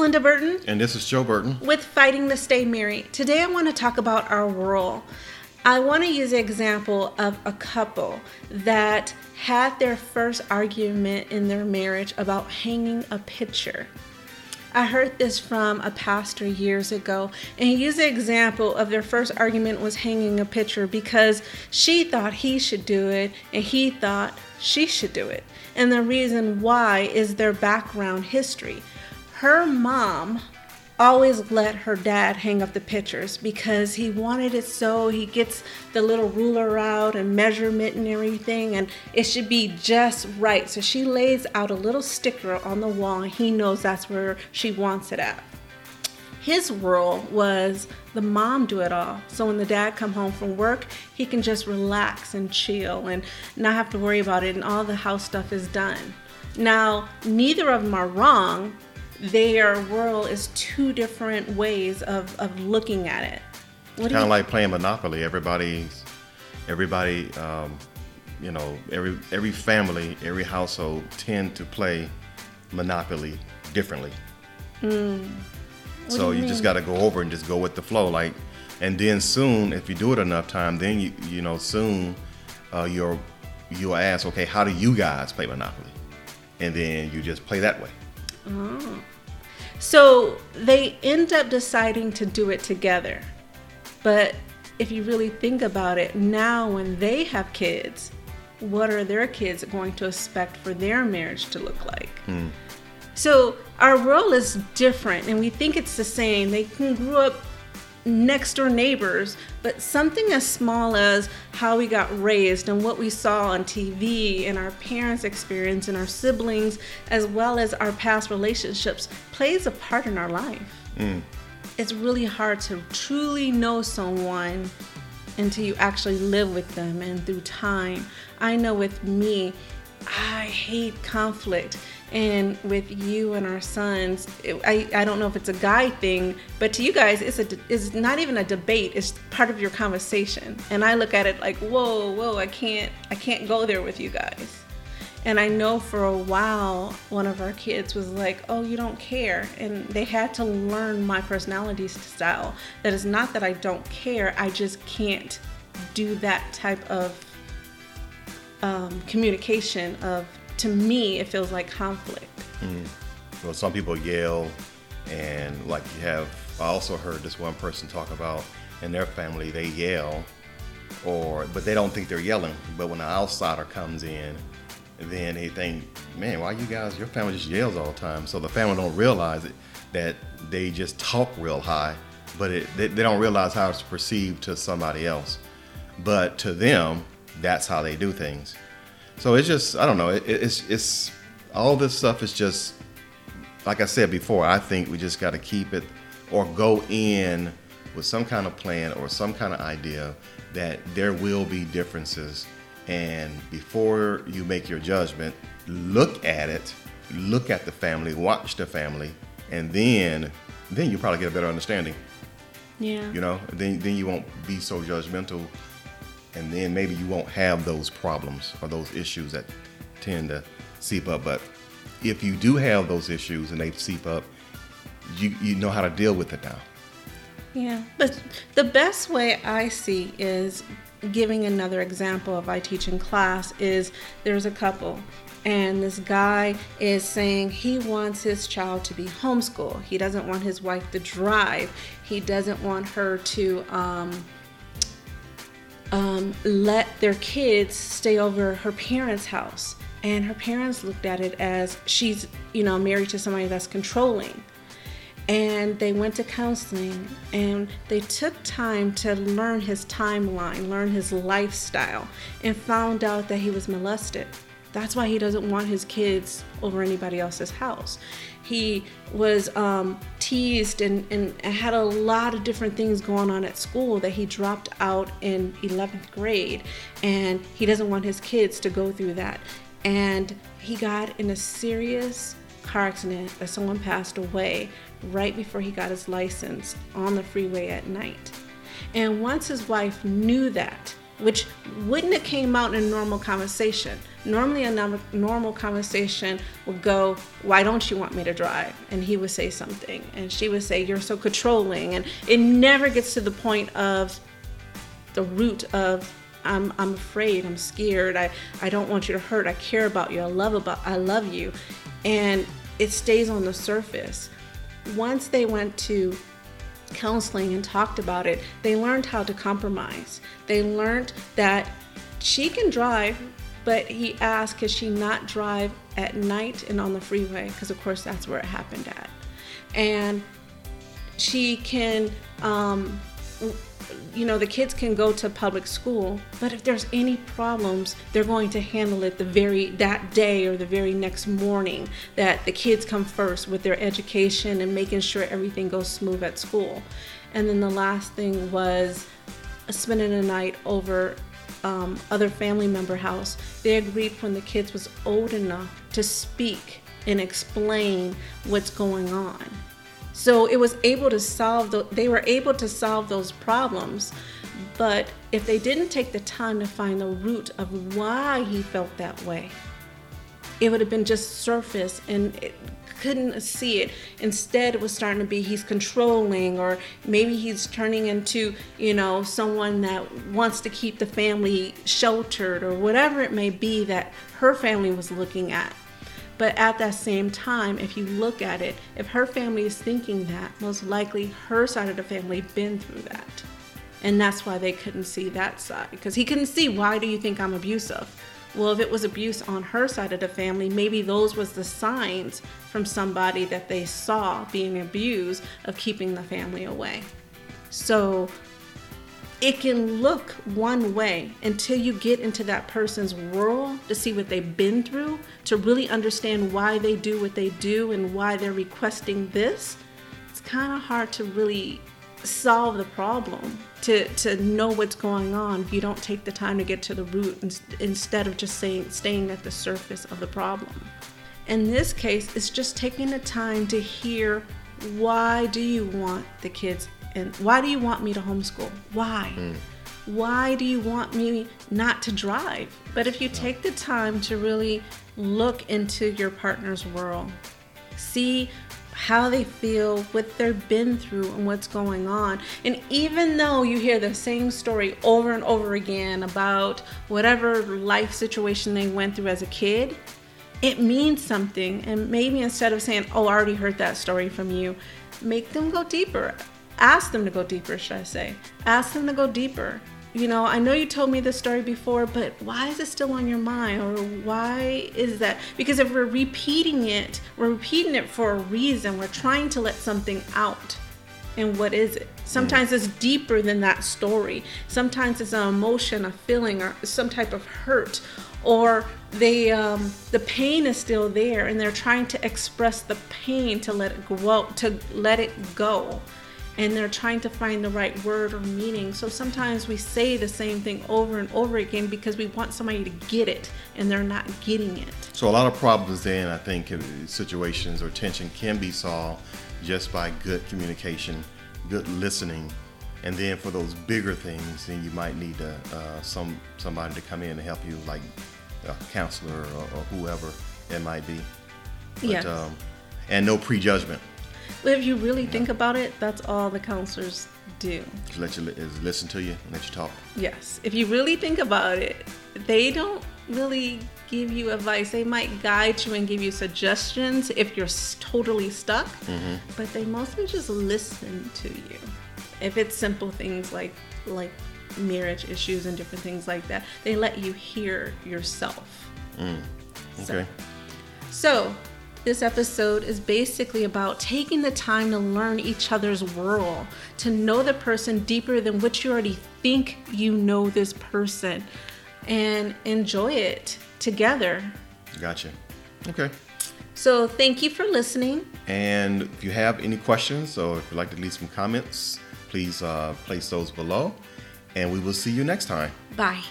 Linda Burton. And this is Joe Burton. With Fighting to Stay Married. Today I want to talk about our role. I want to use the example of a couple that had their first argument in their marriage about hanging a picture. I heard this from a pastor years ago, and he used the example of their first argument was hanging a picture because she thought he should do it and he thought she should do it. And the reason why is their background history. Her mom always let her dad hang up the pictures because he wanted it so he gets the little ruler out and measurement and everything and it should be just right. So she lays out a little sticker on the wall and he knows that's where she wants it at. His rule was the mom do it all. So when the dad come home from work he can just relax and chill and not have to worry about it and all the house stuff is done. Now neither of them are wrong their world is two different ways of, of looking at it. What kind of like playing Monopoly. Everybody's, everybody, um, you know, every every family, every household tend to play Monopoly differently. Mm. So you, you just got to go over and just go with the flow, like, and then soon, if you do it enough time, then you you know soon, uh, you're you'll ask, okay, how do you guys play Monopoly, and then you just play that way. Oh. So they end up deciding to do it together. But if you really think about it, now when they have kids, what are their kids going to expect for their marriage to look like? Mm. So our world is different and we think it's the same. They can grow up next door neighbors, but something as small as how we got raised and what we saw on TV and our parents' experience and our siblings, as well as our past relationships, plays a part in our life. Mm. It's really hard to truly know someone until you actually live with them and through time. I know with me, I hate conflict. And with you and our sons it, I, I don't know if it's a guy thing but to you guys it's a it's not even a debate. It's part of your conversation. And i look at it like whoa whoa i can't i can't go there with you guys. And i know for a while one of our kids was like oh you don't care. And they had to learn my personality style. That is not that i don't care. I just can't do that type of um, communication of to me, it feels like conflict. Mm. Well, some people yell, and like you have, I also heard this one person talk about in their family, they yell, or but they don't think they're yelling. But when an outsider comes in, then they think, man, why you guys, your family just yells all the time. So the family don't realize it that they just talk real high, but it, they, they don't realize how it's perceived to somebody else. But to them, that's how they do things. So it's just I don't know. It, it's it's all this stuff is just like I said before. I think we just got to keep it or go in with some kind of plan or some kind of idea that there will be differences. And before you make your judgment, look at it, look at the family, watch the family, and then then you'll probably get a better understanding. Yeah. You know, then then you won't be so judgmental and then maybe you won't have those problems or those issues that tend to seep up. But if you do have those issues and they seep up, you you know how to deal with it now. Yeah, but the best way I see is giving another example of I teach in class is there's a couple and this guy is saying he wants his child to be homeschooled. He doesn't want his wife to drive. He doesn't want her to um, um, let their kids stay over her parents' house. And her parents looked at it as she's, you know, married to somebody that's controlling. And they went to counseling and they took time to learn his timeline, learn his lifestyle, and found out that he was molested. That's why he doesn't want his kids over anybody else's house. He was um, teased and, and had a lot of different things going on at school that he dropped out in 11th grade. And he doesn't want his kids to go through that. And he got in a serious car accident that someone passed away right before he got his license on the freeway at night. And once his wife knew that, which wouldn't have came out in a normal conversation, Normally, a normal conversation would go, Why don't you want me to drive? And he would say something. And she would say, You're so controlling. And it never gets to the point of the root of, I'm, I'm afraid, I'm scared, I, I don't want you to hurt, I care about you, I love about I love you. And it stays on the surface. Once they went to counseling and talked about it, they learned how to compromise. They learned that she can drive, but he asked, could she not drive at night and on the freeway? Because, of course, that's where it happened at. And she can, um, you know, the kids can go to public school, but if there's any problems, they're going to handle it the very that day or the very next morning. That the kids come first with their education and making sure everything goes smooth at school. And then the last thing was spending a night over um, other family member house. They agreed when the kids was old enough to speak and explain what's going on. So it was able to solve, the, they were able to solve those problems. But if they didn't take the time to find the root of why he felt that way, it would have been just surface and it couldn't see it. Instead, it was starting to be he's controlling, or maybe he's turning into, you know, someone that wants to keep the family sheltered, or whatever it may be that her family was looking at. But at that same time, if you look at it, if her family is thinking that, most likely her side of the family been through that. And that's why they couldn't see that side. Because he couldn't see, why do you think I'm abusive? Well, if it was abuse on her side of the family, maybe those was the signs from somebody that they saw being abused of keeping the family away. So it can look one way until you get into that person's world to see what they've been through, to really understand why they do what they do and why they're requesting this. It's kind of hard to really solve the problem, to, to know what's going on if you don't take the time to get to the root instead of just saying, staying at the surface of the problem. In this case, it's just taking the time to hear why do you want the kids and why do you want me to homeschool? Why? Mm. Why do you want me not to drive? But if you take the time to really look into your partner's world, see how they feel, what they've been through, and what's going on. And even though you hear the same story over and over again about whatever life situation they went through as a kid, it means something. And maybe instead of saying, Oh, I already heard that story from you, make them go deeper ask them to go deeper, should I say? Ask them to go deeper. You know, I know you told me this story before, but why is it still on your mind? Or why is that? Because if we're repeating it, we're repeating it for a reason. We're trying to let something out. And what is it? Sometimes it's deeper than that story. Sometimes it's an emotion, a feeling, or some type of hurt, or they um, the pain is still there, and they're trying to express the pain to let it go, to let it go and they're trying to find the right word or meaning. So sometimes we say the same thing over and over again because we want somebody to get it and they're not getting it. So a lot of problems then, I think, situations or tension can be solved just by good communication, good listening. And then for those bigger things, then you might need to, uh, some somebody to come in and help you, like a counselor or, or whoever it might be. But, yes. Um, and no prejudgment. But if you really think about it, that's all the counselors do. Just let you is listen to you and let you talk. Yes. If you really think about it, they don't really give you advice. They might guide you and give you suggestions if you're totally stuck, mm-hmm. but they mostly just listen to you. If it's simple things like like marriage issues and different things like that, they let you hear yourself. Mm. Okay. So, so this episode is basically about taking the time to learn each other's world, to know the person deeper than what you already think you know this person, and enjoy it together. Gotcha. Okay. So, thank you for listening. And if you have any questions or if you'd like to leave some comments, please uh, place those below. And we will see you next time. Bye.